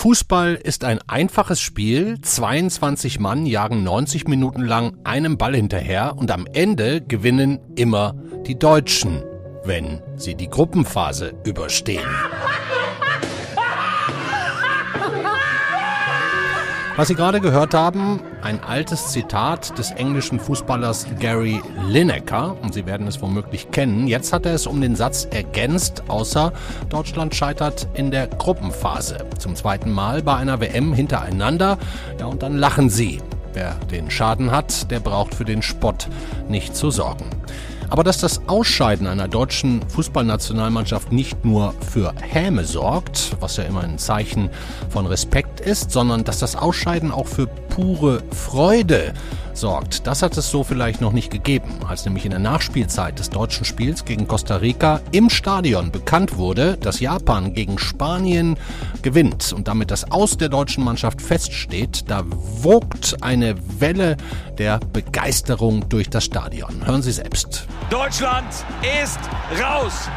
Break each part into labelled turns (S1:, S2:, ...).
S1: Fußball ist ein einfaches Spiel. 22 Mann jagen 90 Minuten lang einem Ball hinterher und am Ende gewinnen immer die Deutschen, wenn sie die Gruppenphase überstehen. Was Sie gerade gehört haben, ein altes Zitat des englischen Fußballers Gary Lineker, und Sie werden es womöglich kennen. Jetzt hat er es um den Satz ergänzt, außer Deutschland scheitert in der Gruppenphase. Zum zweiten Mal bei einer WM hintereinander. Ja, und dann lachen Sie. Wer den Schaden hat, der braucht für den Spott nicht zu sorgen. Aber dass das Ausscheiden einer deutschen Fußballnationalmannschaft nicht nur für Häme sorgt, was ja immer ein Zeichen von Respekt ist, sondern dass das Ausscheiden auch für pure Freude sorgt. Das hat es so vielleicht noch nicht gegeben, als nämlich in der Nachspielzeit des deutschen Spiels gegen Costa Rica im Stadion bekannt wurde, dass Japan gegen Spanien gewinnt und damit das Aus der deutschen Mannschaft feststeht. Da wogt eine Welle der Begeisterung durch das Stadion. Hören Sie selbst.
S2: Deutschland ist raus.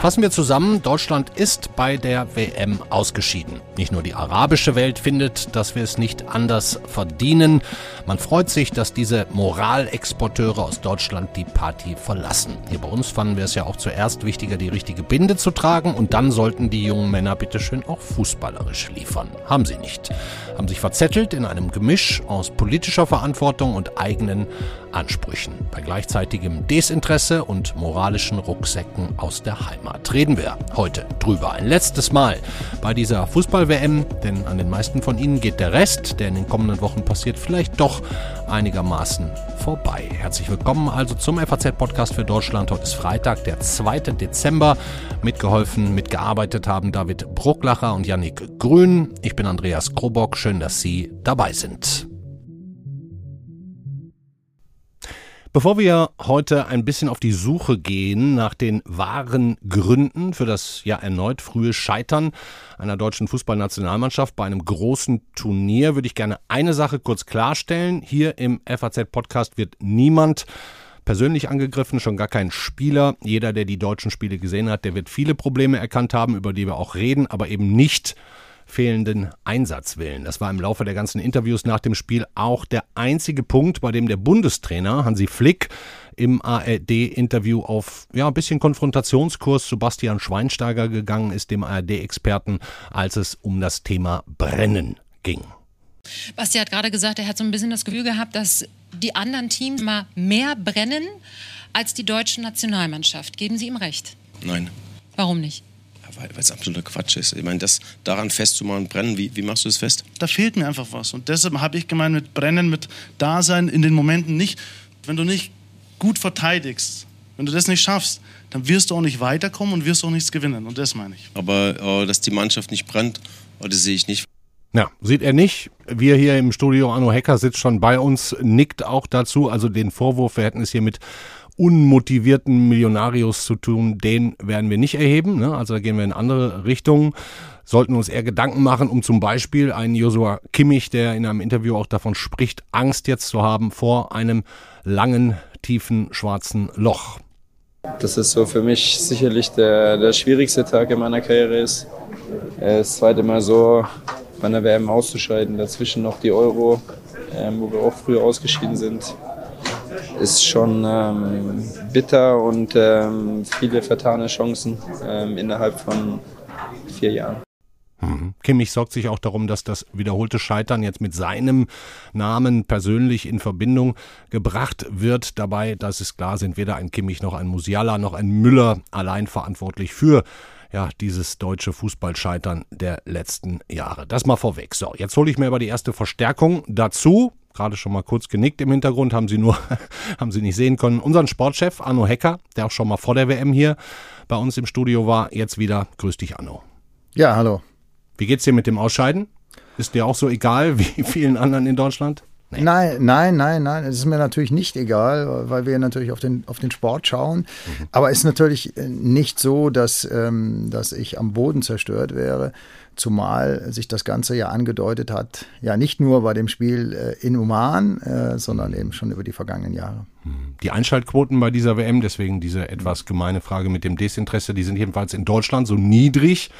S1: Fassen wir zusammen, Deutschland ist bei der WM ausgeschieden. Nicht nur die arabische Welt findet, dass wir es nicht anders verdienen. Man freut sich, dass diese Moralexporteure aus Deutschland die Party verlassen. Hier bei uns fanden wir es ja auch zuerst wichtiger, die richtige Binde zu tragen und dann sollten die jungen Männer bitteschön auch fußballerisch liefern. Haben sie nicht. Haben sich verzettelt in einem Gemisch aus politischer Verantwortung und eigenen Ansprüchen. Bei gleichzeitigem Desinteresse und moralischen Rucksäcken aus der Heimat. Reden wir heute drüber. Ein letztes Mal bei dieser Fußball-WM, denn an den meisten von Ihnen geht der Rest, der in den kommenden Wochen passiert, vielleicht doch einigermaßen vorbei. Herzlich willkommen also zum FAZ-Podcast für Deutschland. Heute ist Freitag, der 2. Dezember. Mitgeholfen, mitgearbeitet haben David Brucklacher und Yannick Grün. Ich bin Andreas Krobock. Schön, dass Sie dabei sind. Bevor wir heute ein bisschen auf die Suche gehen nach den wahren Gründen für das ja erneut frühe Scheitern einer deutschen Fußballnationalmannschaft bei einem großen Turnier, würde ich gerne eine Sache kurz klarstellen. Hier im FAZ-Podcast wird niemand persönlich angegriffen, schon gar kein Spieler. Jeder, der die deutschen Spiele gesehen hat, der wird viele Probleme erkannt haben, über die wir auch reden, aber eben nicht fehlenden Einsatzwillen. Das war im Laufe der ganzen Interviews nach dem Spiel auch der einzige Punkt, bei dem der Bundestrainer Hansi Flick im ARD-Interview auf ja, ein bisschen Konfrontationskurs zu Bastian Schweinsteiger gegangen ist, dem ARD-Experten, als es um das Thema Brennen ging.
S3: Basti hat gerade gesagt, er hat so ein bisschen das Gefühl gehabt, dass die anderen Teams mal mehr brennen als die deutsche Nationalmannschaft. Geben Sie ihm recht?
S4: Nein.
S3: Warum nicht?
S4: Weil es absoluter Quatsch ist. Ich meine, das daran festzumachen, brennen, wie, wie machst du das fest?
S5: Da fehlt mir einfach was. Und deshalb habe ich gemeint, mit Brennen, mit Dasein in den Momenten nicht, wenn du nicht gut verteidigst, wenn du das nicht schaffst, dann wirst du auch nicht weiterkommen und wirst auch nichts gewinnen. Und das meine ich.
S4: Aber äh, dass die Mannschaft nicht brennt, oh, das sehe ich nicht.
S1: Ja, sieht er nicht. Wir hier im Studio, Arno Hecker sitzt schon bei uns, nickt auch dazu. Also den Vorwurf, wir hätten es hier mit unmotivierten Millionarius zu tun, den werden wir nicht erheben. Ne? Also da gehen wir in andere Richtungen. Sollten uns eher Gedanken machen, um zum Beispiel einen Joshua Kimmich, der in einem Interview auch davon spricht, Angst jetzt zu haben vor einem langen, tiefen, schwarzen Loch.
S6: Das ist so für mich sicherlich der, der schwierigste Tag in meiner Karriere ist. Das zweite Mal so bei einer WM auszuscheiden, dazwischen noch die Euro, ähm, wo wir auch früher ausgeschieden sind ist schon ähm, bitter und ähm, viele vertane Chancen ähm, innerhalb von vier Jahren.
S1: Mhm. Kimmich sorgt sich auch darum, dass das wiederholte Scheitern jetzt mit seinem Namen persönlich in Verbindung gebracht wird. Dabei, das ist klar, sind weder ein Kimmich noch ein Musiala noch ein Müller allein verantwortlich für ja, dieses deutsche Fußballscheitern der letzten Jahre. Das mal vorweg. So, jetzt hole ich mir aber die erste Verstärkung dazu gerade schon mal kurz genickt im Hintergrund, haben Sie nur, haben Sie nicht sehen können. Unseren Sportchef Arno Hecker, der auch schon mal vor der WM hier bei uns im Studio war, jetzt wieder. Grüß dich, Arno.
S7: Ja, hallo.
S1: Wie geht's dir mit dem Ausscheiden? Ist dir auch so egal wie vielen anderen in Deutschland?
S7: Nee. Nein, nein, nein, nein. Es ist mir natürlich nicht egal, weil wir natürlich auf den, auf den Sport schauen. Mhm. Aber es ist natürlich äh, nicht so, dass, ähm, dass ich am Boden zerstört wäre. Zumal sich das Ganze ja angedeutet hat, ja nicht nur bei dem Spiel äh, in Oman, äh, sondern eben schon über die vergangenen Jahre.
S1: Mhm. Die Einschaltquoten bei dieser WM, deswegen diese etwas gemeine Frage mit dem Desinteresse, die sind jedenfalls in Deutschland so niedrig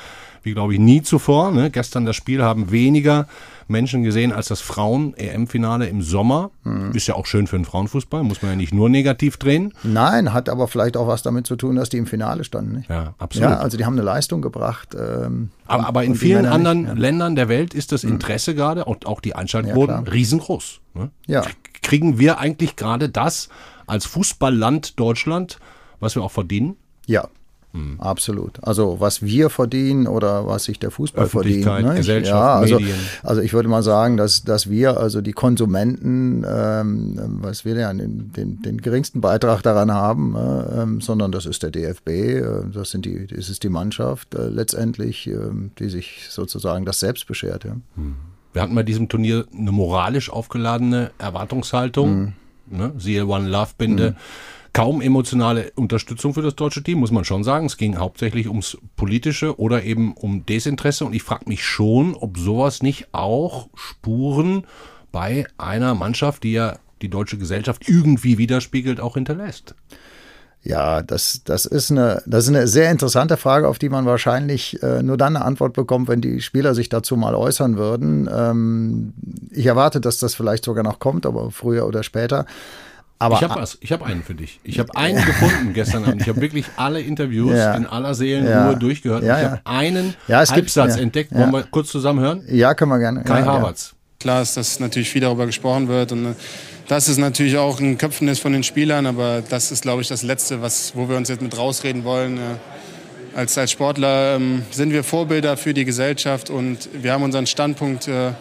S1: wie glaube ich nie zuvor. Ne? Gestern das Spiel haben weniger Menschen gesehen als das Frauen-EM-Finale im Sommer. Mhm. Ist ja auch schön für den Frauenfußball, muss man ja nicht nur negativ drehen.
S7: Nein, hat aber vielleicht auch was damit zu tun, dass die im Finale standen. Nicht?
S1: Ja, absolut. Ja,
S7: also die haben eine Leistung gebracht. Ähm,
S1: aber, aber in vielen anderen nicht, ja. Ländern der Welt ist das mhm. Interesse mhm. gerade und auch die Einschaltquoten ja, riesengroß. Ne? Ja. Kriegen wir eigentlich gerade das als Fußballland Deutschland, was wir auch verdienen?
S7: Ja, Mhm. Absolut. Also was wir verdienen oder was sich der Fußball verdient.
S1: Ne? Gesellschaft,
S7: ja, also,
S1: Medien.
S7: Also ich würde mal sagen, dass, dass wir, also die Konsumenten, ähm, was wir ja den, den, den geringsten Beitrag daran haben, äh, ähm, sondern das ist der DFB, äh, das, sind die, das ist die Mannschaft äh, letztendlich, äh, die sich sozusagen das selbst beschert. Ja. Mhm.
S1: Wir hatten bei diesem Turnier eine moralisch aufgeladene Erwartungshaltung. Mhm. Ne? Siehe One Love Binde. Mhm kaum emotionale Unterstützung für das deutsche Team, muss man schon sagen. Es ging hauptsächlich ums Politische oder eben um Desinteresse. Und ich frage mich schon, ob sowas nicht auch Spuren bei einer Mannschaft, die ja die deutsche Gesellschaft irgendwie widerspiegelt, auch hinterlässt.
S7: Ja, das, das, ist eine, das ist eine sehr interessante Frage, auf die man wahrscheinlich äh, nur dann eine Antwort bekommt, wenn die Spieler sich dazu mal äußern würden. Ähm, ich erwarte, dass das vielleicht sogar noch kommt, aber früher oder später.
S1: Aber ich habe was, ich habe einen für dich. Ich habe einen gefunden gestern Abend. Ich habe wirklich alle Interviews ja. in aller Seelenruhe ja. durchgehört. Ja, ich habe einen Halbsatz gibt, entdeckt. Wollen wir kurz zusammen hören?
S7: Ja, können wir gerne.
S1: Kai Havertz.
S8: Klar ist, dass natürlich viel darüber gesprochen wird und äh, das ist natürlich auch ein Köpfen ist von den Spielern, aber das ist, glaube ich, das Letzte, was, wo wir uns jetzt mit rausreden wollen. Als, als Sportler ähm, sind wir Vorbilder für die Gesellschaft und wir haben unseren Standpunkt äh,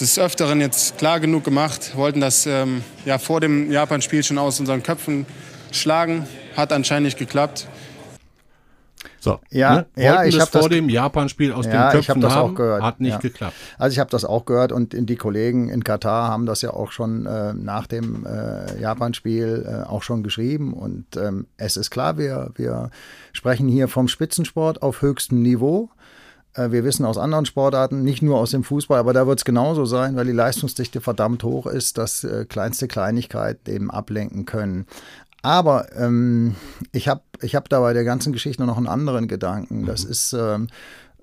S8: des Öfteren jetzt klar genug gemacht, wollten das ähm, ja, vor dem Japan-Spiel schon aus unseren Köpfen schlagen. Hat anscheinend nicht geklappt.
S1: So,
S7: ja,
S1: ne?
S7: ja, ich
S1: habe vor dem Japan-Spiel aus ja, den Köpfen
S7: das
S1: haben,
S7: auch gehört.
S1: hat nicht
S7: ja.
S1: geklappt.
S7: Also ich habe das auch gehört und die Kollegen in Katar haben das ja auch schon äh, nach dem äh, Japan-Spiel äh, auch schon geschrieben und ähm, es ist klar, wir, wir sprechen hier vom Spitzensport auf höchstem Niveau. Äh, wir wissen aus anderen Sportarten, nicht nur aus dem Fußball, aber da wird es genauso sein, weil die Leistungsdichte verdammt hoch ist, dass äh, kleinste Kleinigkeit eben ablenken können. Aber ähm, ich habe ich hab da bei der ganzen Geschichte noch einen anderen Gedanken. Das mhm. ist ähm,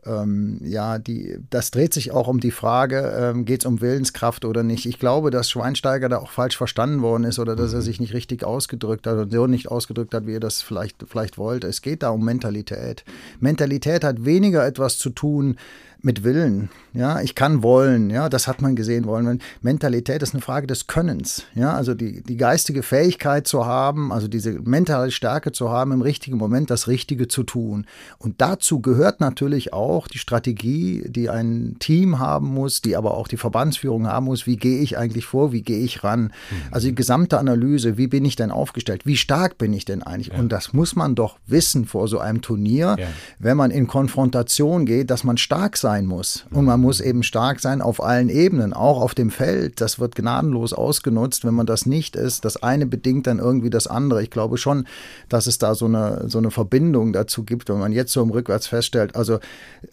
S7: ähm, ja, die, das dreht sich auch um die Frage, ähm, geht es um Willenskraft oder nicht. Ich glaube, dass Schweinsteiger da auch falsch verstanden worden ist oder dass er mhm. sich nicht richtig ausgedrückt hat und so nicht ausgedrückt hat, wie er das vielleicht, vielleicht wollte. Es geht da um Mentalität. Mentalität hat weniger etwas zu tun mit Willen. Ja, ich kann wollen. Ja, das hat man gesehen wollen. Mentalität ist eine Frage des Könnens. Ja, also die, die geistige Fähigkeit zu haben, also diese mentale Stärke zu haben, im richtigen Moment das Richtige zu tun. Und dazu gehört natürlich auch die Strategie, die ein Team haben muss, die aber auch die Verbandsführung haben muss. Wie gehe ich eigentlich vor? Wie gehe ich ran? Mhm. Also die gesamte Analyse. Wie bin ich denn aufgestellt? Wie stark bin ich denn eigentlich? Ja. Und das muss man doch wissen vor so einem Turnier, ja. wenn man in Konfrontation geht, dass man stark sein muss. Und man muss eben stark sein auf allen Ebenen, auch auf dem Feld. Das wird gnadenlos ausgenutzt, wenn man das nicht ist. Das eine bedingt dann irgendwie das andere. Ich glaube schon, dass es da so eine, so eine Verbindung dazu gibt, wenn man jetzt so im Rückwärts feststellt. Also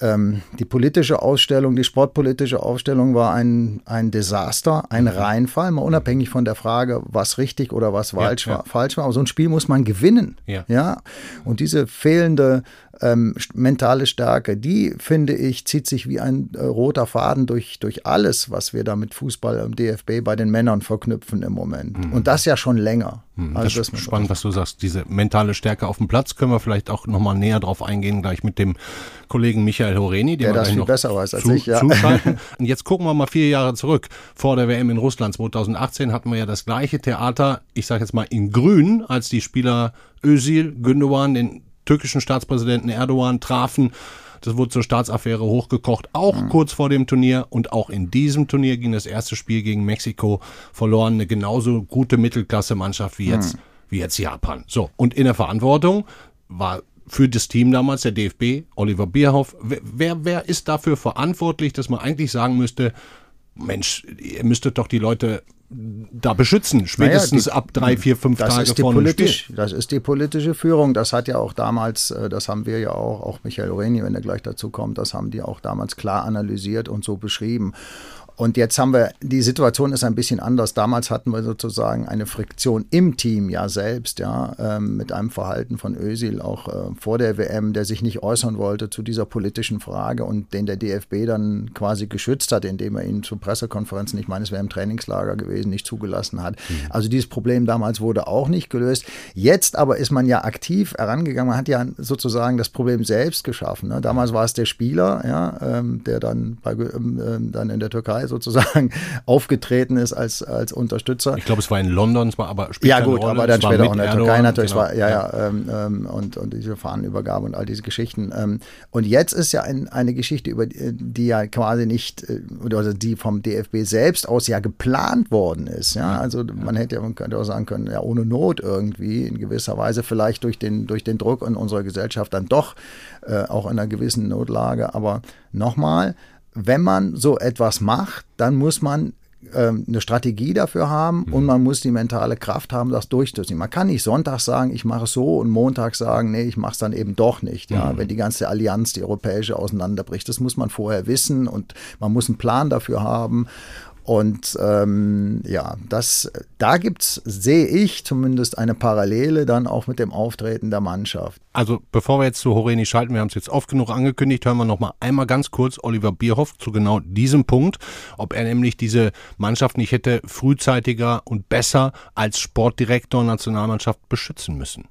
S7: ähm, die politische Ausstellung, die sportpolitische Ausstellung war ein, ein Desaster, ein mhm. Reinfall, mal unabhängig von der Frage, was richtig oder was falsch, ja, ja. War, falsch war. Aber so ein Spiel muss man gewinnen. Ja. ja? Und diese fehlende ähm, mentale Stärke, die finde ich, zieht sich wie ein äh, roter Faden durch, durch alles, was wir da mit Fußball im DFB bei den Männern verknüpfen im Moment. Mhm. Und das ja schon länger.
S1: Mhm. Also das ist spannend, was du sagst. Diese mentale Stärke auf dem Platz können wir vielleicht auch nochmal näher drauf eingehen, gleich mit dem Kollegen Michael Horeni,
S7: der das viel besser weiß als zu, ich. Ja.
S1: Zuschalten. Und jetzt gucken wir mal vier Jahre zurück. Vor der WM in Russland 2018 hatten wir ja das gleiche Theater, ich sage jetzt mal in Grün, als die Spieler Özil, Gündogan den türkischen Staatspräsidenten Erdogan trafen. Das wurde zur Staatsaffäre hochgekocht, auch mhm. kurz vor dem Turnier. Und auch in diesem Turnier ging das erste Spiel gegen Mexiko verloren. Eine genauso gute Mittelklasse-Mannschaft wie jetzt, mhm. wie jetzt Japan. So, und in der Verantwortung war für das Team damals der DFB, Oliver Bierhoff. Wer, wer ist dafür verantwortlich, dass man eigentlich sagen müsste, Mensch, ihr müsstet doch die Leute da beschützen, spätestens
S7: naja, die,
S1: ab drei, vier, fünf
S7: das
S1: Tage
S7: ist die
S1: vor
S7: politisch, Das ist die politische Führung. Das hat ja auch damals, äh, das haben wir ja auch, auch Michael Reni, wenn er gleich dazu kommt, das haben die auch damals klar analysiert und so beschrieben. Und jetzt haben wir, die Situation ist ein bisschen anders. Damals hatten wir sozusagen eine Friktion im Team ja selbst, ja, ähm, mit einem Verhalten von Özil auch äh, vor der WM, der sich nicht äußern wollte zu dieser politischen Frage und den der DFB dann quasi geschützt hat, indem er ihn zu Pressekonferenzen, ich meine, es wäre im Trainingslager gewesen, nicht zugelassen hat. Mhm. Also dieses Problem damals wurde auch nicht gelöst. Jetzt aber ist man ja aktiv herangegangen, man hat ja sozusagen das Problem selbst geschaffen. Ne? Damals war es der Spieler, ja, ähm, der dann, bei, ähm, dann in der Türkei sozusagen aufgetreten ist als, als Unterstützer.
S1: Ich glaube, es war in London, es war aber
S7: Ja gut, aber dann später auch in der Türkei natürlich, genau. war, ja, ja, ähm, ähm, und, und diese Fahnenübergabe und all diese Geschichten. Ähm, und jetzt ist ja ein, eine Geschichte, über die, die ja quasi nicht, äh, oder die vom DFB selbst aus ja geplant worden ist. Ja, also man hätte ja, man könnte auch sagen können, ja, ohne Not irgendwie, in gewisser Weise, vielleicht durch den, durch den Druck in unserer Gesellschaft dann doch äh, auch in einer gewissen Notlage. Aber nochmal, wenn man so etwas macht, dann muss man ähm, eine Strategie dafür haben mhm. und man muss die mentale Kraft haben, das durchzuziehen. Man kann nicht Sonntag sagen, ich mache es so und Montag sagen, nee, ich mache es dann eben doch nicht. Ja, mhm. wenn die ganze Allianz, die europäische, auseinanderbricht, das muss man vorher wissen und man muss einen Plan dafür haben. Und ähm, ja, das, da gibt's, sehe ich zumindest eine Parallele dann auch mit dem Auftreten der Mannschaft.
S1: Also bevor wir jetzt zu Horeni schalten, wir haben es jetzt oft genug angekündigt, hören wir noch mal einmal ganz kurz Oliver Bierhoff zu genau diesem Punkt, ob er nämlich diese Mannschaft nicht hätte frühzeitiger und besser als Sportdirektor Nationalmannschaft beschützen müssen.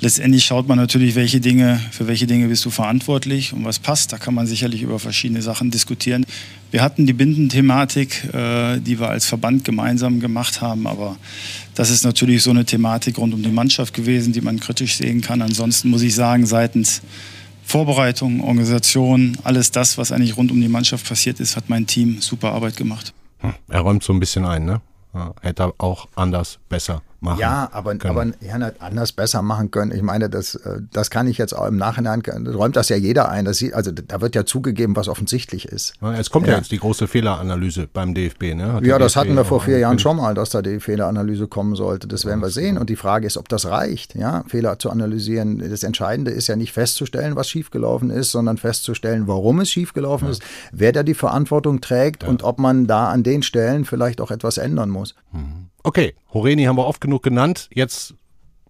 S9: Letztendlich schaut man natürlich, welche Dinge, für welche Dinge bist du verantwortlich und was passt. Da kann man sicherlich über verschiedene Sachen diskutieren. Wir hatten die Bindenthematik, äh, die wir als Verband gemeinsam gemacht haben, aber das ist natürlich so eine Thematik rund um die Mannschaft gewesen, die man kritisch sehen kann. Ansonsten muss ich sagen, seitens Vorbereitung, Organisation, alles das, was eigentlich rund um die Mannschaft passiert ist, hat mein Team super Arbeit gemacht.
S1: Hm, er räumt so ein bisschen ein, ne? Hätte auch anders, besser machen.
S7: Ja, aber, aber ja, anders besser machen können. Ich meine, das, äh, das kann ich jetzt auch im Nachhinein, räumt das ja jeder ein. Das sieht, also da wird ja zugegeben, was offensichtlich ist.
S1: Ja, es kommt ja. ja. jetzt die große Fehleranalyse beim DFB. Ne?
S7: ja, das DFB hatten wir vor vier Jahren schon mal, dass da die Fehleranalyse kommen sollte. Das werden wir sehen. Und die Frage ist, ob das reicht, ja, Fehler zu analysieren. Das Entscheidende ist ja nicht festzustellen, was schiefgelaufen ist, sondern festzustellen, warum es schiefgelaufen ja. ist, wer da die Verantwortung trägt und ob man da an den Stellen vielleicht auch etwas ändern muss.
S1: Mhm. Okay, Horeni haben wir oft genug genannt. Jetzt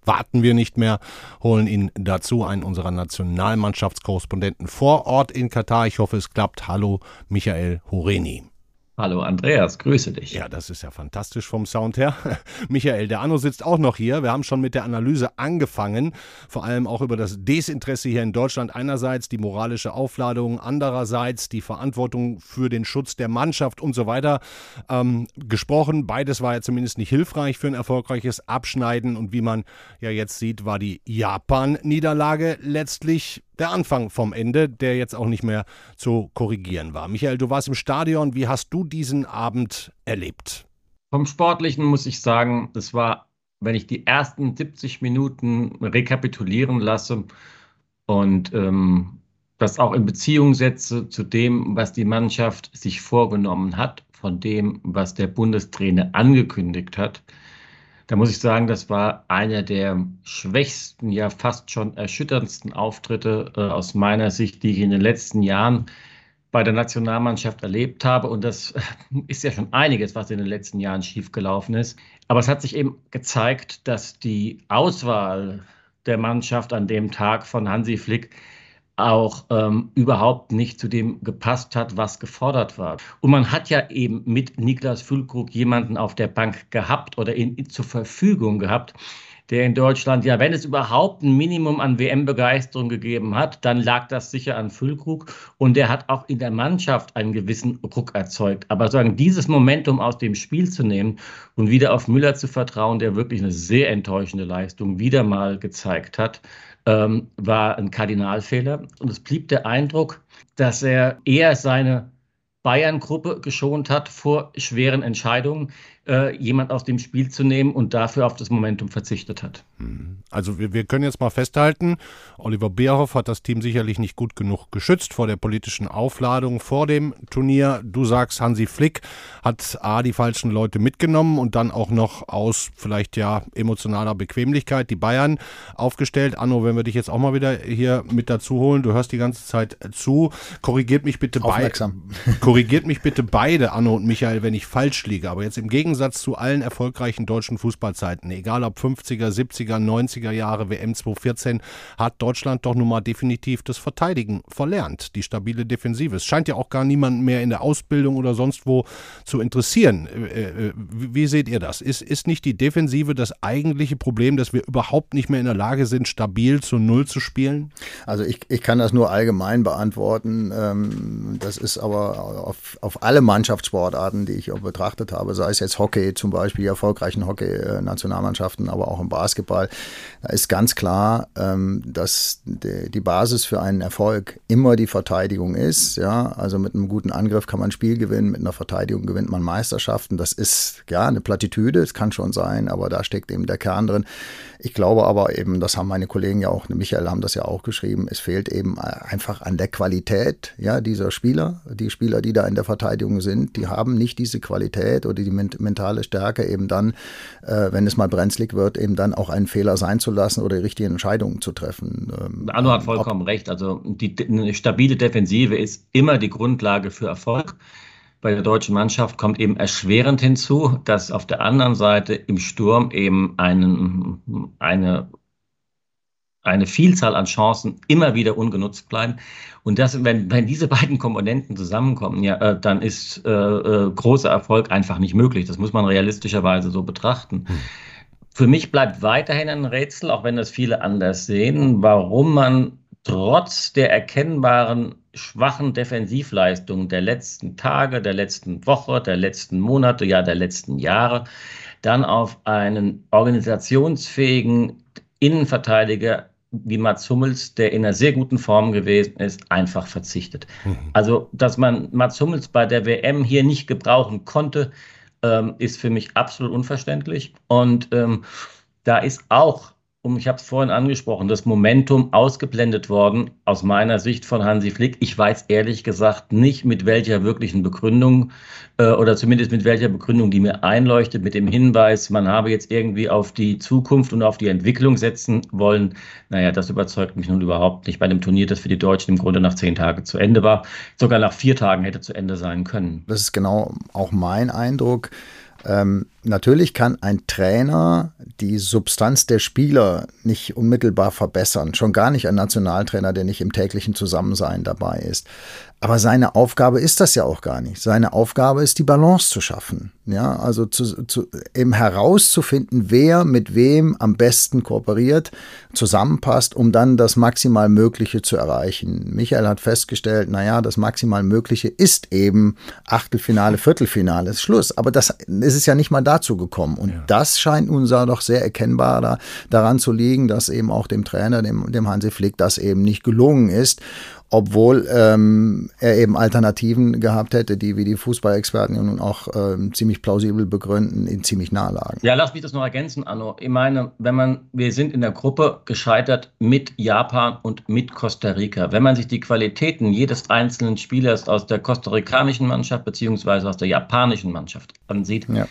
S1: warten wir nicht mehr, holen ihn dazu, einen unserer Nationalmannschaftskorrespondenten vor Ort in Katar. Ich hoffe, es klappt. Hallo, Michael Horeni.
S10: Hallo Andreas, grüße dich.
S1: Ja, das ist ja fantastisch vom Sound her. Michael, der Anno sitzt auch noch hier. Wir haben schon mit der Analyse angefangen, vor allem auch über das Desinteresse hier in Deutschland. Einerseits die moralische Aufladung, andererseits die Verantwortung für den Schutz der Mannschaft und so weiter ähm, gesprochen. Beides war ja zumindest nicht hilfreich für ein erfolgreiches Abschneiden. Und wie man ja jetzt sieht, war die Japan-Niederlage letztlich der Anfang vom Ende, der jetzt auch nicht mehr zu korrigieren war. Michael, du warst im Stadion. Wie hast du diesen Abend erlebt?
S10: Vom Sportlichen muss ich sagen, es war, wenn ich die ersten 70 Minuten rekapitulieren lasse und ähm, das auch in Beziehung setze zu dem, was die Mannschaft sich vorgenommen hat, von dem, was der Bundestrainer angekündigt hat, da muss ich sagen, das war einer der schwächsten, ja fast schon erschütterndsten Auftritte äh, aus meiner Sicht, die ich in den letzten Jahren bei der Nationalmannschaft erlebt habe. Und das ist ja schon einiges, was in den letzten Jahren schiefgelaufen ist. Aber es hat sich eben gezeigt, dass die Auswahl der Mannschaft an dem Tag von Hansi Flick auch ähm, überhaupt nicht zu dem gepasst hat, was gefordert war. Und man hat ja eben mit Niklas Füllkrug jemanden auf der Bank gehabt oder ihn zur Verfügung gehabt, der in Deutschland, ja, wenn es überhaupt ein Minimum an WM-Begeisterung gegeben hat, dann lag das sicher an Füllkrug und der hat auch in der Mannschaft einen gewissen Ruck erzeugt. Aber sagen, dieses Momentum aus dem Spiel zu nehmen und wieder auf Müller zu vertrauen, der wirklich eine sehr enttäuschende Leistung wieder mal gezeigt hat, ähm, war ein Kardinalfehler. Und es blieb der Eindruck, dass er eher seine Bayern-Gruppe geschont hat vor schweren Entscheidungen, äh, jemand aus dem Spiel zu nehmen und dafür auf das Momentum verzichtet hat.
S1: Hm. Also wir, wir können jetzt mal festhalten, Oliver Bierhoff hat das Team sicherlich nicht gut genug geschützt vor der politischen Aufladung vor dem Turnier. Du sagst, Hansi Flick hat A, die falschen Leute mitgenommen und dann auch noch aus vielleicht ja emotionaler Bequemlichkeit die Bayern aufgestellt. Anno, wenn wir dich jetzt auch mal wieder hier mit dazu holen, du hörst die ganze Zeit zu. Korrigiert mich bitte beide. Korrigiert mich bitte beide, Anno und Michael, wenn ich falsch liege. Aber jetzt im Gegensatz zu allen erfolgreichen deutschen Fußballzeiten, egal ob 50er, 70er, 90er Jahre, WM 2014, hat Deutschland doch nun mal definitiv das Verteidigen verlernt. Die stabile Defensive. Es scheint ja auch gar niemanden mehr in der Ausbildung oder sonst wo zu interessieren. Äh, äh, wie seht ihr das? Ist, ist nicht die Defensive das eigentliche Problem, dass wir überhaupt nicht mehr in der Lage sind, stabil zu Null zu spielen?
S7: Also ich, ich kann das nur allgemein beantworten. Ähm, das ist aber auf, auf alle Mannschaftssportarten, die ich auch betrachtet habe, sei es jetzt Hockey zum Beispiel, die erfolgreichen Hockey-Nationalmannschaften, aber auch im Basketball, da ist ganz klar, ähm, dass die Basis für einen Erfolg immer die Verteidigung ist. Ja, also mit einem guten Angriff kann man ein Spiel gewinnen, mit einer Verteidigung gewinnt man Meisterschaften. Das ist ja eine Plattitüde, es kann schon sein, aber da steckt eben der Kern drin. Ich glaube aber eben, das haben meine Kollegen ja auch, Michael haben das ja auch geschrieben, es fehlt eben einfach an der Qualität ja, dieser Spieler. Die Spieler, die da in der Verteidigung sind, die haben nicht diese Qualität oder die mentale Stärke, eben dann, äh, wenn es mal brenzlig wird, eben dann auch einen Fehler sein zu lassen oder die richtigen Entscheidungen zu treffen.
S10: Ähm, Anno hat vollkommen recht. Also die, eine stabile Defensive ist immer die Grundlage für Erfolg bei der deutschen Mannschaft kommt eben erschwerend hinzu, dass auf der anderen Seite im Sturm eben einen, eine, eine Vielzahl an Chancen immer wieder ungenutzt bleiben. Und das, wenn, wenn diese beiden Komponenten zusammenkommen, ja, äh, dann ist äh, äh, großer Erfolg einfach nicht möglich. Das muss man realistischerweise so betrachten. Hm. Für mich bleibt weiterhin ein Rätsel, auch wenn das viele anders sehen, warum man trotz der erkennbaren schwachen Defensivleistungen der letzten Tage, der letzten Woche, der letzten Monate, ja der letzten Jahre, dann auf einen organisationsfähigen Innenverteidiger wie Mats Hummels, der in einer sehr guten Form gewesen ist, einfach verzichtet. Mhm. Also, dass man Mats Hummels bei der WM hier nicht gebrauchen konnte, ähm, ist für mich absolut unverständlich. Und ähm, da ist auch um, ich habe es vorhin angesprochen, das Momentum ausgeblendet worden, aus meiner Sicht von Hansi Flick. Ich weiß ehrlich gesagt nicht, mit welcher wirklichen Begründung äh, oder zumindest mit welcher Begründung, die mir einleuchtet, mit dem Hinweis, man habe jetzt irgendwie auf die Zukunft und auf die Entwicklung setzen wollen. Naja, das überzeugt mich nun überhaupt nicht bei einem Turnier, das für die Deutschen im Grunde nach zehn Tagen zu Ende war. Sogar nach vier Tagen hätte zu Ende sein können.
S7: Das ist genau auch mein Eindruck. Ähm, natürlich kann ein Trainer die Substanz der Spieler nicht unmittelbar verbessern. Schon gar nicht ein Nationaltrainer, der nicht im täglichen Zusammensein dabei ist. Aber seine Aufgabe ist das ja auch gar nicht. Seine Aufgabe ist, die Balance zu schaffen. Ja, also zu, zu, eben herauszufinden, wer mit wem am besten kooperiert, zusammenpasst, um dann das maximal Mögliche zu erreichen. Michael hat festgestellt, naja, das maximal Mögliche ist eben Achtelfinale, Viertelfinale, Schluss. Aber das, es ist ja nicht mal dazu gekommen. Und ja. das scheint nun doch sehr erkennbar da, daran zu liegen, dass eben auch dem Trainer, dem, dem Hansi Flick, das eben nicht gelungen ist obwohl ähm, er eben Alternativen gehabt hätte, die wie die Fußballexperten nun auch ähm, ziemlich plausibel begründen, ihn ziemlich nahe lagen.
S10: Ja, lass mich das noch ergänzen, Anno. Ich meine, wenn man, wir sind in der Gruppe gescheitert mit Japan und mit Costa Rica. Wenn man sich die Qualitäten jedes einzelnen Spielers aus der kostarikanischen Mannschaft beziehungsweise aus der japanischen Mannschaft ansieht, ja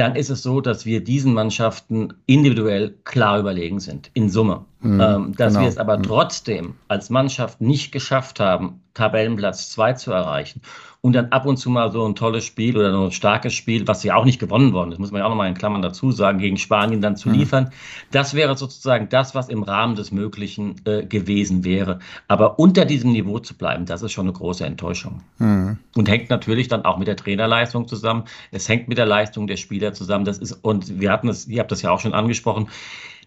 S10: dann ist es so, dass wir diesen Mannschaften individuell klar überlegen sind, in Summe. Mhm, ähm, dass genau. wir es aber mhm. trotzdem als Mannschaft nicht geschafft haben, Tabellenplatz 2 zu erreichen und dann ab und zu mal so ein tolles Spiel oder so ein starkes Spiel, was ja auch nicht gewonnen worden ist, muss man ja auch nochmal in Klammern dazu sagen, gegen Spanien dann zu mhm. liefern. Das wäre sozusagen das, was im Rahmen des Möglichen äh, gewesen wäre. Aber unter diesem Niveau zu bleiben, das ist schon eine große Enttäuschung. Mhm. Und hängt natürlich dann auch mit der Trainerleistung zusammen. Es hängt mit der Leistung der Spieler zusammen. Das ist, und wir hatten es, ihr habt das ja auch schon angesprochen,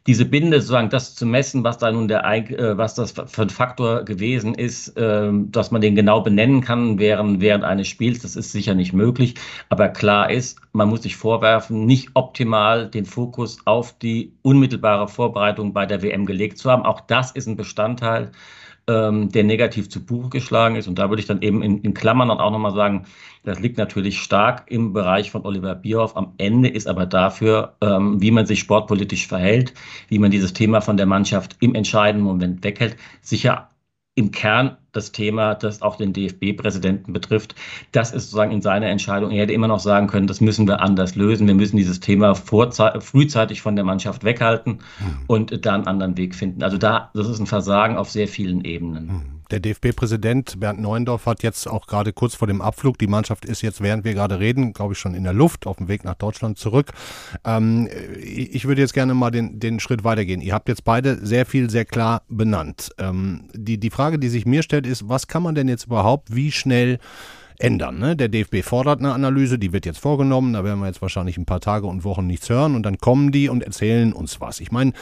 S10: diese Binde, sozusagen das zu messen, was da nun der, äh, was das für ein Faktor gewesen ist, äh, dass man den genau benennen kann während, während eines Spiels, das ist sicher nicht möglich. Aber klar ist, man muss sich vorwerfen, nicht optimal den Fokus auf die unmittelbare Vorbereitung bei der WM gelegt zu haben. Auch das ist ein Bestandteil ähm, der negativ zu Buche geschlagen ist. Und da würde ich dann eben in, in Klammern dann auch nochmal sagen, das liegt natürlich stark im Bereich von Oliver Bierhoff. Am Ende ist aber dafür, ähm, wie man sich sportpolitisch verhält, wie man dieses Thema von der Mannschaft im entscheidenden Moment weghält, sicher im Kern das Thema, das auch den DFB-Präsidenten betrifft. Das ist sozusagen in seiner Entscheidung. Er hätte immer noch sagen können, das müssen wir anders lösen. Wir müssen dieses Thema frühzeitig von der Mannschaft weghalten mhm. und da einen anderen Weg finden. Also da, das ist ein Versagen auf sehr vielen Ebenen.
S1: Der DFB-Präsident Bernd Neuendorf hat jetzt auch gerade kurz vor dem Abflug, die Mannschaft ist jetzt, während wir gerade reden, glaube ich, schon in der Luft, auf dem Weg nach Deutschland zurück. Ähm, ich würde jetzt gerne mal den, den Schritt weitergehen. Ihr habt jetzt beide sehr viel, sehr klar benannt. Ähm, die, die Frage, die sich mir stellt, ist, was kann man denn jetzt überhaupt wie schnell ändern. Ne? Der DFB fordert eine Analyse, die wird jetzt vorgenommen, da werden wir jetzt wahrscheinlich ein paar Tage und Wochen nichts hören und dann kommen die und erzählen uns was. Ich meine,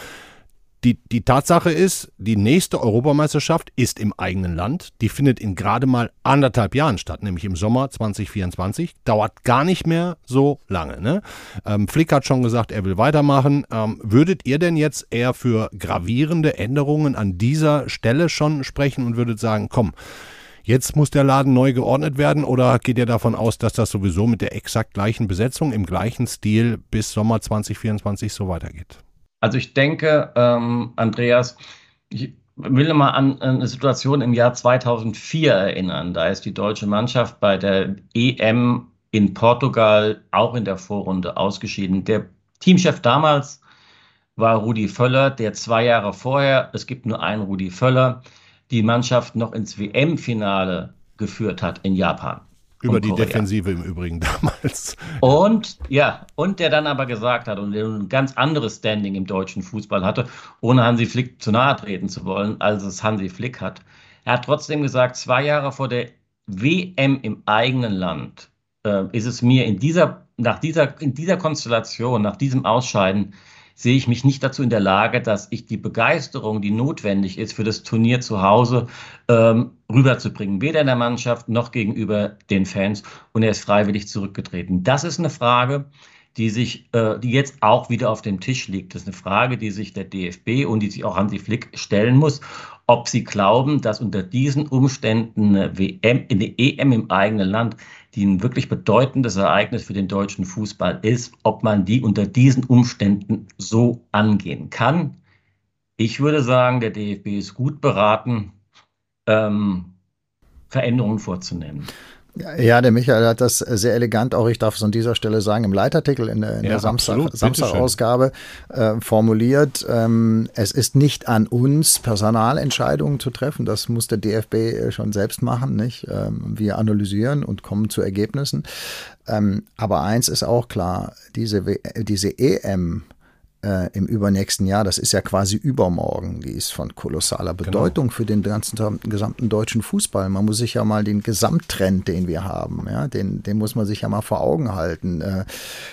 S1: die, die Tatsache ist, die nächste Europameisterschaft ist im eigenen Land. Die findet in gerade mal anderthalb Jahren statt, nämlich im Sommer 2024. Dauert gar nicht mehr so lange. Ne? Ähm, Flick hat schon gesagt, er will weitermachen. Ähm, würdet ihr denn jetzt eher für gravierende Änderungen an dieser Stelle schon sprechen und würdet sagen, komm, Jetzt muss der Laden neu geordnet werden oder geht ihr davon aus, dass das sowieso mit der exakt gleichen Besetzung im gleichen Stil bis Sommer 2024 so weitergeht?
S10: Also ich denke, ähm, Andreas, ich will mal an eine Situation im Jahr 2004 erinnern. Da ist die deutsche Mannschaft bei der EM in Portugal auch in der Vorrunde ausgeschieden. Der Teamchef damals war Rudi Völler, der zwei Jahre vorher, es gibt nur einen Rudi Völler, die Mannschaft noch ins WM-Finale geführt hat in Japan.
S1: Über die Korea. Defensive im Übrigen damals.
S10: Und ja, und der dann aber gesagt hat und der ein ganz anderes Standing im deutschen Fußball hatte, ohne Hansi Flick zu nahe treten zu wollen, als es Hansi Flick hat. Er hat trotzdem gesagt, zwei Jahre vor der WM im eigenen Land äh, ist es mir in dieser, nach dieser, in dieser Konstellation, nach diesem Ausscheiden, sehe ich mich nicht dazu in der Lage, dass ich die Begeisterung, die notwendig ist für das Turnier zu Hause, ähm, rüberzubringen. Weder in der Mannschaft noch gegenüber den Fans. Und er ist freiwillig zurückgetreten. Das ist eine Frage, die sich, äh, die jetzt auch wieder auf dem Tisch liegt. Das ist eine Frage, die sich der DFB und die sich auch Hansi Flick stellen muss, ob sie glauben, dass unter diesen Umständen eine WM, eine EM im eigenen Land die ein wirklich bedeutendes Ereignis für den deutschen Fußball ist, ob man die unter diesen Umständen so angehen kann. Ich würde sagen, der DFB ist gut beraten, ähm, Veränderungen vorzunehmen.
S7: Ja, der Michael hat das sehr elegant, auch ich darf es an dieser Stelle sagen, im Leitartikel in der, in ja, der Samstag, Samstagausgabe äh, formuliert. Ähm, es ist nicht an uns, Personalentscheidungen zu treffen. Das muss der DFB äh, schon selbst machen. Nicht? Ähm, wir analysieren und kommen zu Ergebnissen. Ähm, aber eins ist auch klar, diese, diese EM äh, im übernächsten Jahr, das ist ja quasi übermorgen, die ist von kolossaler genau. Bedeutung genau. für den ganzen gesamten deutschen Fußball. Man muss sich ja mal den Gesamttrend, den wir haben, ja, den, den muss man sich ja mal vor Augen halten. Äh,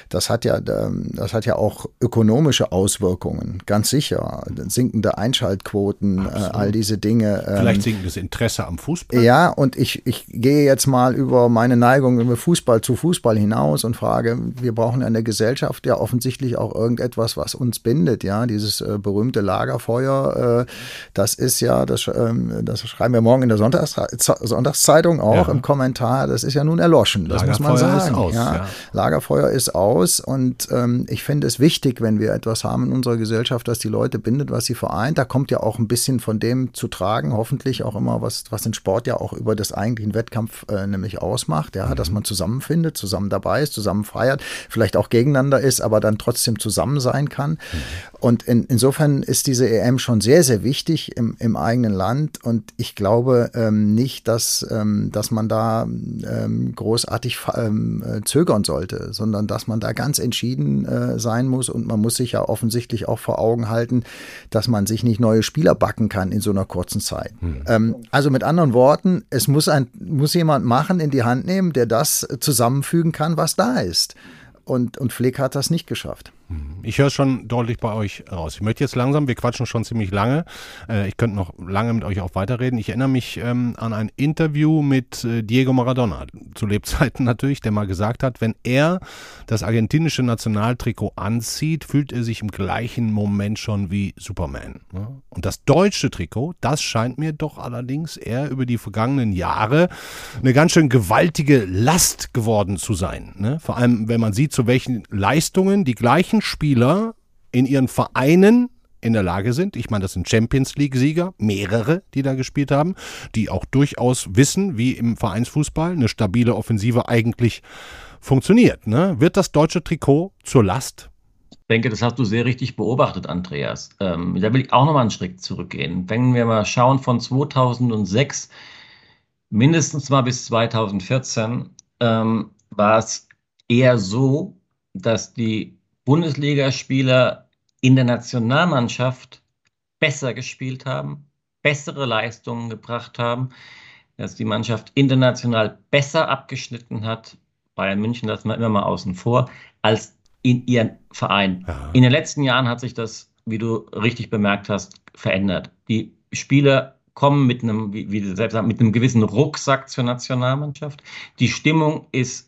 S7: das hat ja, das hat ja auch ökonomische Auswirkungen, ganz sicher. Sinkende Einschaltquoten, äh, all diese Dinge.
S1: Ähm, Vielleicht sinkendes Interesse am Fußball.
S7: Ja, und ich, ich gehe jetzt mal über meine Neigung über Fußball zu Fußball hinaus und frage, wir brauchen in der Gesellschaft ja offensichtlich auch irgendetwas, was uns bindet, ja, dieses äh, berühmte Lagerfeuer, äh, das ist ja, das, ähm, das schreiben wir morgen in der Sonntags Sonntagszeitung auch ja. im Kommentar, das ist ja nun erloschen, das muss man sagen. Ist aus, ja. ja. Lagerfeuer ist aus und ähm, ich finde es wichtig, wenn wir etwas haben in unserer Gesellschaft, das die Leute bindet, was sie vereint. Da kommt ja auch ein bisschen von dem zu tragen, hoffentlich auch immer, was, was den Sport ja auch über das eigentlichen Wettkampf äh, nämlich ausmacht, ja, mhm. dass man zusammenfindet, zusammen dabei ist, zusammen feiert, vielleicht auch gegeneinander ist, aber dann trotzdem zusammen sein kann kann. Und in, insofern ist diese EM schon sehr, sehr wichtig im, im eigenen Land. Und ich glaube ähm, nicht, dass, ähm, dass man da ähm, großartig ähm, äh, zögern sollte, sondern dass man da ganz entschieden äh, sein muss. Und man muss sich ja offensichtlich auch vor Augen halten, dass man sich nicht neue Spieler backen kann in so einer kurzen Zeit. Mhm. also mit anderen Worten, es muss, ein, muss jemand machen, in die Hand nehmen, der das zusammenfügen kann, was da ist. Und, und Flick hat das nicht geschafft.
S1: Ich höre schon deutlich bei euch raus. Ich möchte jetzt langsam, wir quatschen schon ziemlich lange. Äh, ich könnte noch lange mit euch auch weiterreden. Ich erinnere mich ähm, an ein Interview mit äh, Diego Maradona, zu Lebzeiten natürlich, der mal gesagt hat, wenn er das argentinische Nationaltrikot anzieht, fühlt er sich im gleichen Moment schon wie Superman. Ne? Und das deutsche Trikot, das scheint mir doch allerdings eher über die vergangenen Jahre eine ganz schön gewaltige Last geworden zu sein. Ne? Vor allem, wenn man sieht, zu welchen Leistungen die gleichen Spieler in ihren Vereinen in der Lage sind. Ich meine, das sind Champions League-Sieger, mehrere, die da gespielt haben, die auch durchaus wissen, wie im Vereinsfußball eine stabile Offensive eigentlich funktioniert. Ne? Wird das deutsche Trikot zur Last?
S10: Ich denke, das hast du sehr richtig beobachtet, Andreas. Ähm, da will ich auch nochmal einen Schritt zurückgehen. Wenn wir mal schauen, von 2006 mindestens mal bis 2014 ähm, war es eher so, dass die Bundesligaspieler in der Nationalmannschaft besser gespielt haben, bessere Leistungen gebracht haben, dass die Mannschaft international besser abgeschnitten hat. Bayern München lassen wir immer mal außen vor, als in ihren Verein. Ja. In den letzten Jahren hat sich das, wie du richtig bemerkt hast, verändert. Die Spieler kommen mit einem, wie, wie du selbst sagst, mit einem gewissen Rucksack zur Nationalmannschaft. Die Stimmung ist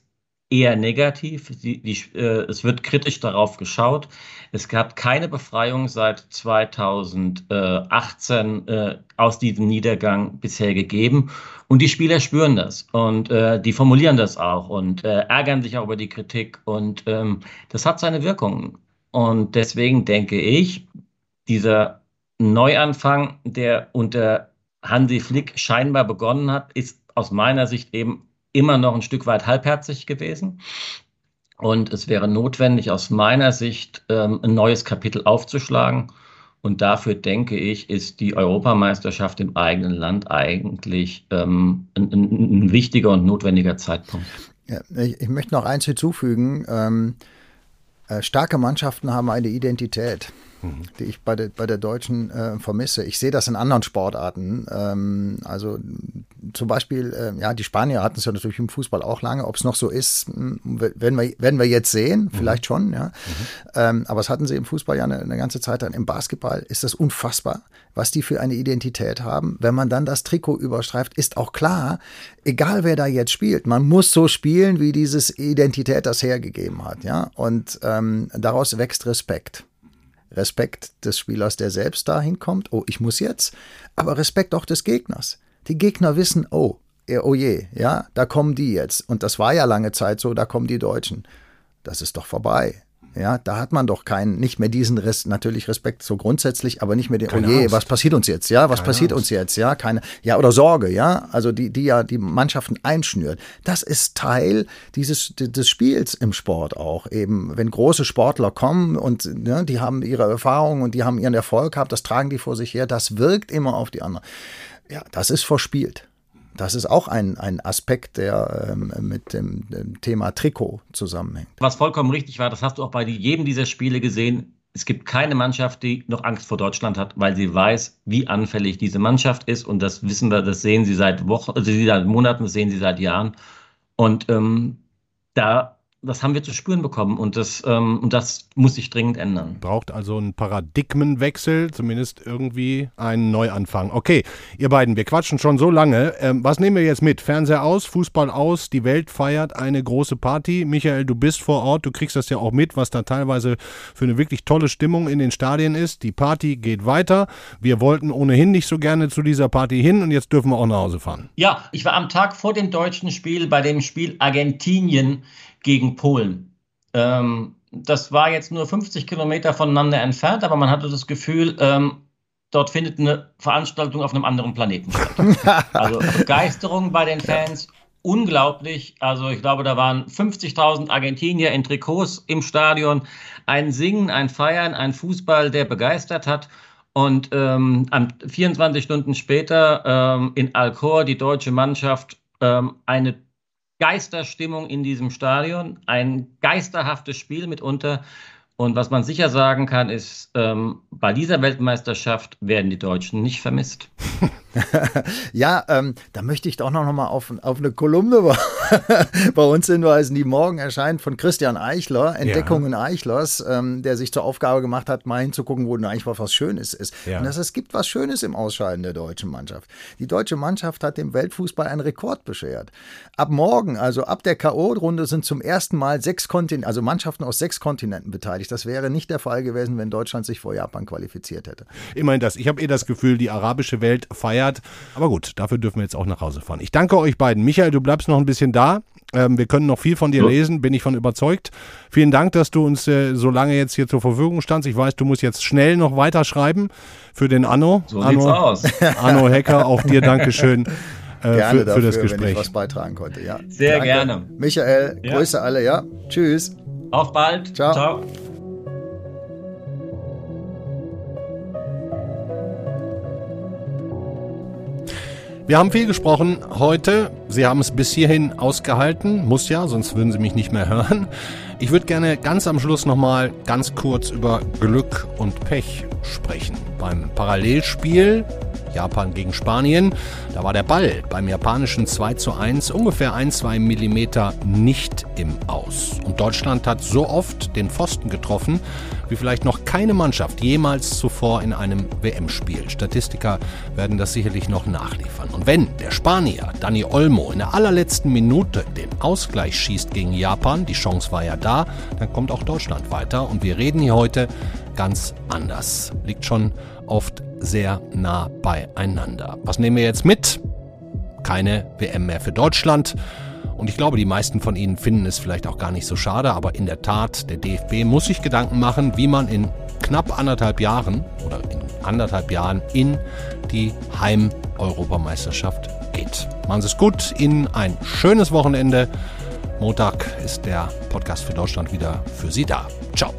S10: eher negativ. Die, die, äh, es wird kritisch darauf geschaut. Es gab keine Befreiung seit 2018 äh, aus diesem Niedergang bisher gegeben. Und die Spieler spüren das und äh, die formulieren das auch und äh, ärgern sich auch über die Kritik. Und ähm, das hat seine Wirkung. Und deswegen denke ich, dieser Neuanfang, der unter Hansi Flick scheinbar begonnen hat, ist aus meiner Sicht eben immer noch ein Stück weit halbherzig gewesen. Und es wäre notwendig, aus meiner Sicht ähm, ein neues Kapitel aufzuschlagen. Und dafür denke ich, ist die Europameisterschaft im eigenen Land eigentlich ähm, ein, ein, wichtiger und notwendiger Zeitpunkt.
S7: Ja, ich, ich, möchte noch eins hinzufügen. Ähm, äh, starke Mannschaften haben eine Identität die ich bei der, bei der Deutschen äh, vermisse. Ich sehe das in anderen Sportarten. Ähm, also zum Beispiel, äh, ja, die Spanier hatten es ja natürlich im Fußball auch lange. Ob es noch so ist, hm, werden wir, werden wir jetzt sehen, mhm. vielleicht schon, ja. Mhm. Ähm, aber es hatten sie im Fußball ja eine, eine ganze Zeit dann. Im Basketball ist das unfassbar, was die für eine Identität haben. Wenn man dann das Trikot überstreift, ist auch klar, egal wer da jetzt spielt, man muss so spielen, wie dieses Identität das hergegeben hat, ja. Und ähm, daraus wächst Respekt. Respekt des Spielers, der selbst dahin kommt, oh, ich muss jetzt, aber Respekt auch des Gegners. Die Gegner wissen, oh, oh je, ja, da kommen die jetzt. Und das war ja lange Zeit so, da kommen die Deutschen. Das ist doch vorbei. Ja, da hat man doch keinen, nicht mehr diesen Rest, natürlich Respekt so grundsätzlich, aber nicht mehr den, keine oh je, Angst. was passiert uns jetzt, ja, was keine passiert Angst. uns jetzt, ja, keine, ja, oder Sorge, ja, also die, die ja die Mannschaften einschnürt. Das ist Teil dieses, des Spiels im Sport auch eben, wenn große Sportler kommen und ne, die haben ihre Erfahrung und die haben ihren Erfolg gehabt, das tragen die vor sich her, das wirkt immer auf die anderen. Ja, das ist verspielt. Das ist auch ein, ein Aspekt, der ähm, mit dem, dem, Thema Trikot zusammenhängt.
S10: Was vollkommen richtig war, das hast du auch bei jedem dieser Spiele gesehen. Es gibt keine Mannschaft, die noch Angst vor Deutschland hat, weil sie weiß, wie anfällig diese Mannschaft ist. Und das wissen wir, das sehen sie seit Wochen, also seit Monaten, das sehen sie seit Jahren. Und ähm, da das haben wir zu spüren bekommen und das, ähm, und das muss sich dringend ändern.
S1: Braucht also einen Paradigmenwechsel, zumindest irgendwie einen Neuanfang. Okay, ihr beiden, wir quatschen schon so lange. Ähm, was nehmen wir jetzt mit? Fernseher aus, Fußball aus, die Welt feiert eine große Party. Michael, du bist vor Ort, du kriegst das ja auch mit, was da teilweise für eine wirklich tolle Stimmung in den Stadien ist. Die Party geht weiter. Wir wollten ohnehin nicht so gerne zu dieser Party hin und jetzt dürfen wir auch nach Hause fahren.
S10: Ja, ich war am Tag vor dem deutschen Spiel bei dem Spiel Argentinien gegen Polen. Ähm, das war jetzt nur 50 Kilometer voneinander entfernt, aber man hatte das Gefühl, ähm, dort findet eine Veranstaltung auf einem anderen Planeten statt. also Begeisterung bei den Fans, unglaublich. Also ich glaube, da waren 50.000 Argentinier in Trikots im Stadion. Ein Singen, ein Feiern, ein Fußball, der begeistert hat. Und ähm, 24 Stunden später ähm, in Alcor die deutsche Mannschaft ähm, eine Geisterstimmung in diesem Stadion, ein geisterhaftes Spiel mitunter. Und was man sicher sagen kann, ist, ähm, bei dieser Weltmeisterschaft werden die Deutschen nicht vermisst.
S7: ja, ähm, da möchte ich doch noch mal auf, auf eine Kolumne bei uns Hinweisen, die morgen erscheinen von Christian Eichler, Entdeckungen ja. Eichlers, ähm, der sich zur Aufgabe gemacht hat, mal hinzugucken, wo denn eigentlich was Schönes ist. Ja. Und dass es gibt was Schönes im Ausscheiden der deutschen Mannschaft. Die deutsche Mannschaft hat dem Weltfußball einen Rekord beschert. Ab morgen, also ab der K.O.-Runde, sind zum ersten Mal sechs Kontinente, also Mannschaften aus sechs Kontinenten beteiligt. Das wäre nicht der Fall gewesen, wenn Deutschland sich vor Japan qualifiziert hätte.
S1: Immerhin das. Ich habe eh das Gefühl, die arabische Welt feiert. Aber gut, dafür dürfen wir jetzt auch nach Hause fahren. Ich danke euch beiden. Michael, du bleibst noch ein bisschen da. Ähm, wir können noch viel von dir so. lesen, bin ich von überzeugt. Vielen Dank, dass du uns äh, so lange jetzt hier zur Verfügung standst. Ich weiß, du musst jetzt schnell noch weiterschreiben für den Anno.
S10: So Anno, sieht's aus.
S1: Anno Hacker, auch dir Dankeschön.
S7: Äh, gerne für, dafür, für das Gespräch. wenn ich was beitragen konnte. Ja.
S10: Sehr Danke. gerne.
S7: Michael, ja. Grüße alle, ja. Tschüss.
S10: Auf bald.
S7: Ciao. Ciao.
S1: Wir haben viel gesprochen heute. Sie haben es bis hierhin ausgehalten. Muss ja, sonst würden Sie mich nicht mehr hören. Ich würde gerne ganz am Schluss nochmal ganz kurz über Glück und Pech sprechen. Beim Parallelspiel Japan gegen Spanien. Da war der Ball beim japanischen 2 zu 1 ungefähr ein, zwei Millimeter nicht im Aus. Und Deutschland hat so oft den Pfosten getroffen, wie vielleicht noch keine Mannschaft jemals zuvor in einem WM-Spiel. Statistiker werden das sicherlich noch nachliefern. Und wenn der Spanier Dani Olmo in der allerletzten Minute den Ausgleich schießt gegen Japan, die Chance war ja da, dann kommt auch Deutschland weiter. Und wir reden hier heute ganz anders. Liegt schon oft sehr nah beieinander. Was nehmen wir jetzt mit? Keine WM mehr für Deutschland. Und ich glaube, die meisten von Ihnen finden es vielleicht auch gar nicht so schade, aber in der Tat, der DFB muss sich Gedanken machen, wie man in knapp anderthalb Jahren oder in anderthalb Jahren in die Heim-Europameisterschaft geht. Machen Sie es gut, Ihnen ein schönes Wochenende. Montag ist der Podcast für Deutschland wieder für Sie da. Ciao.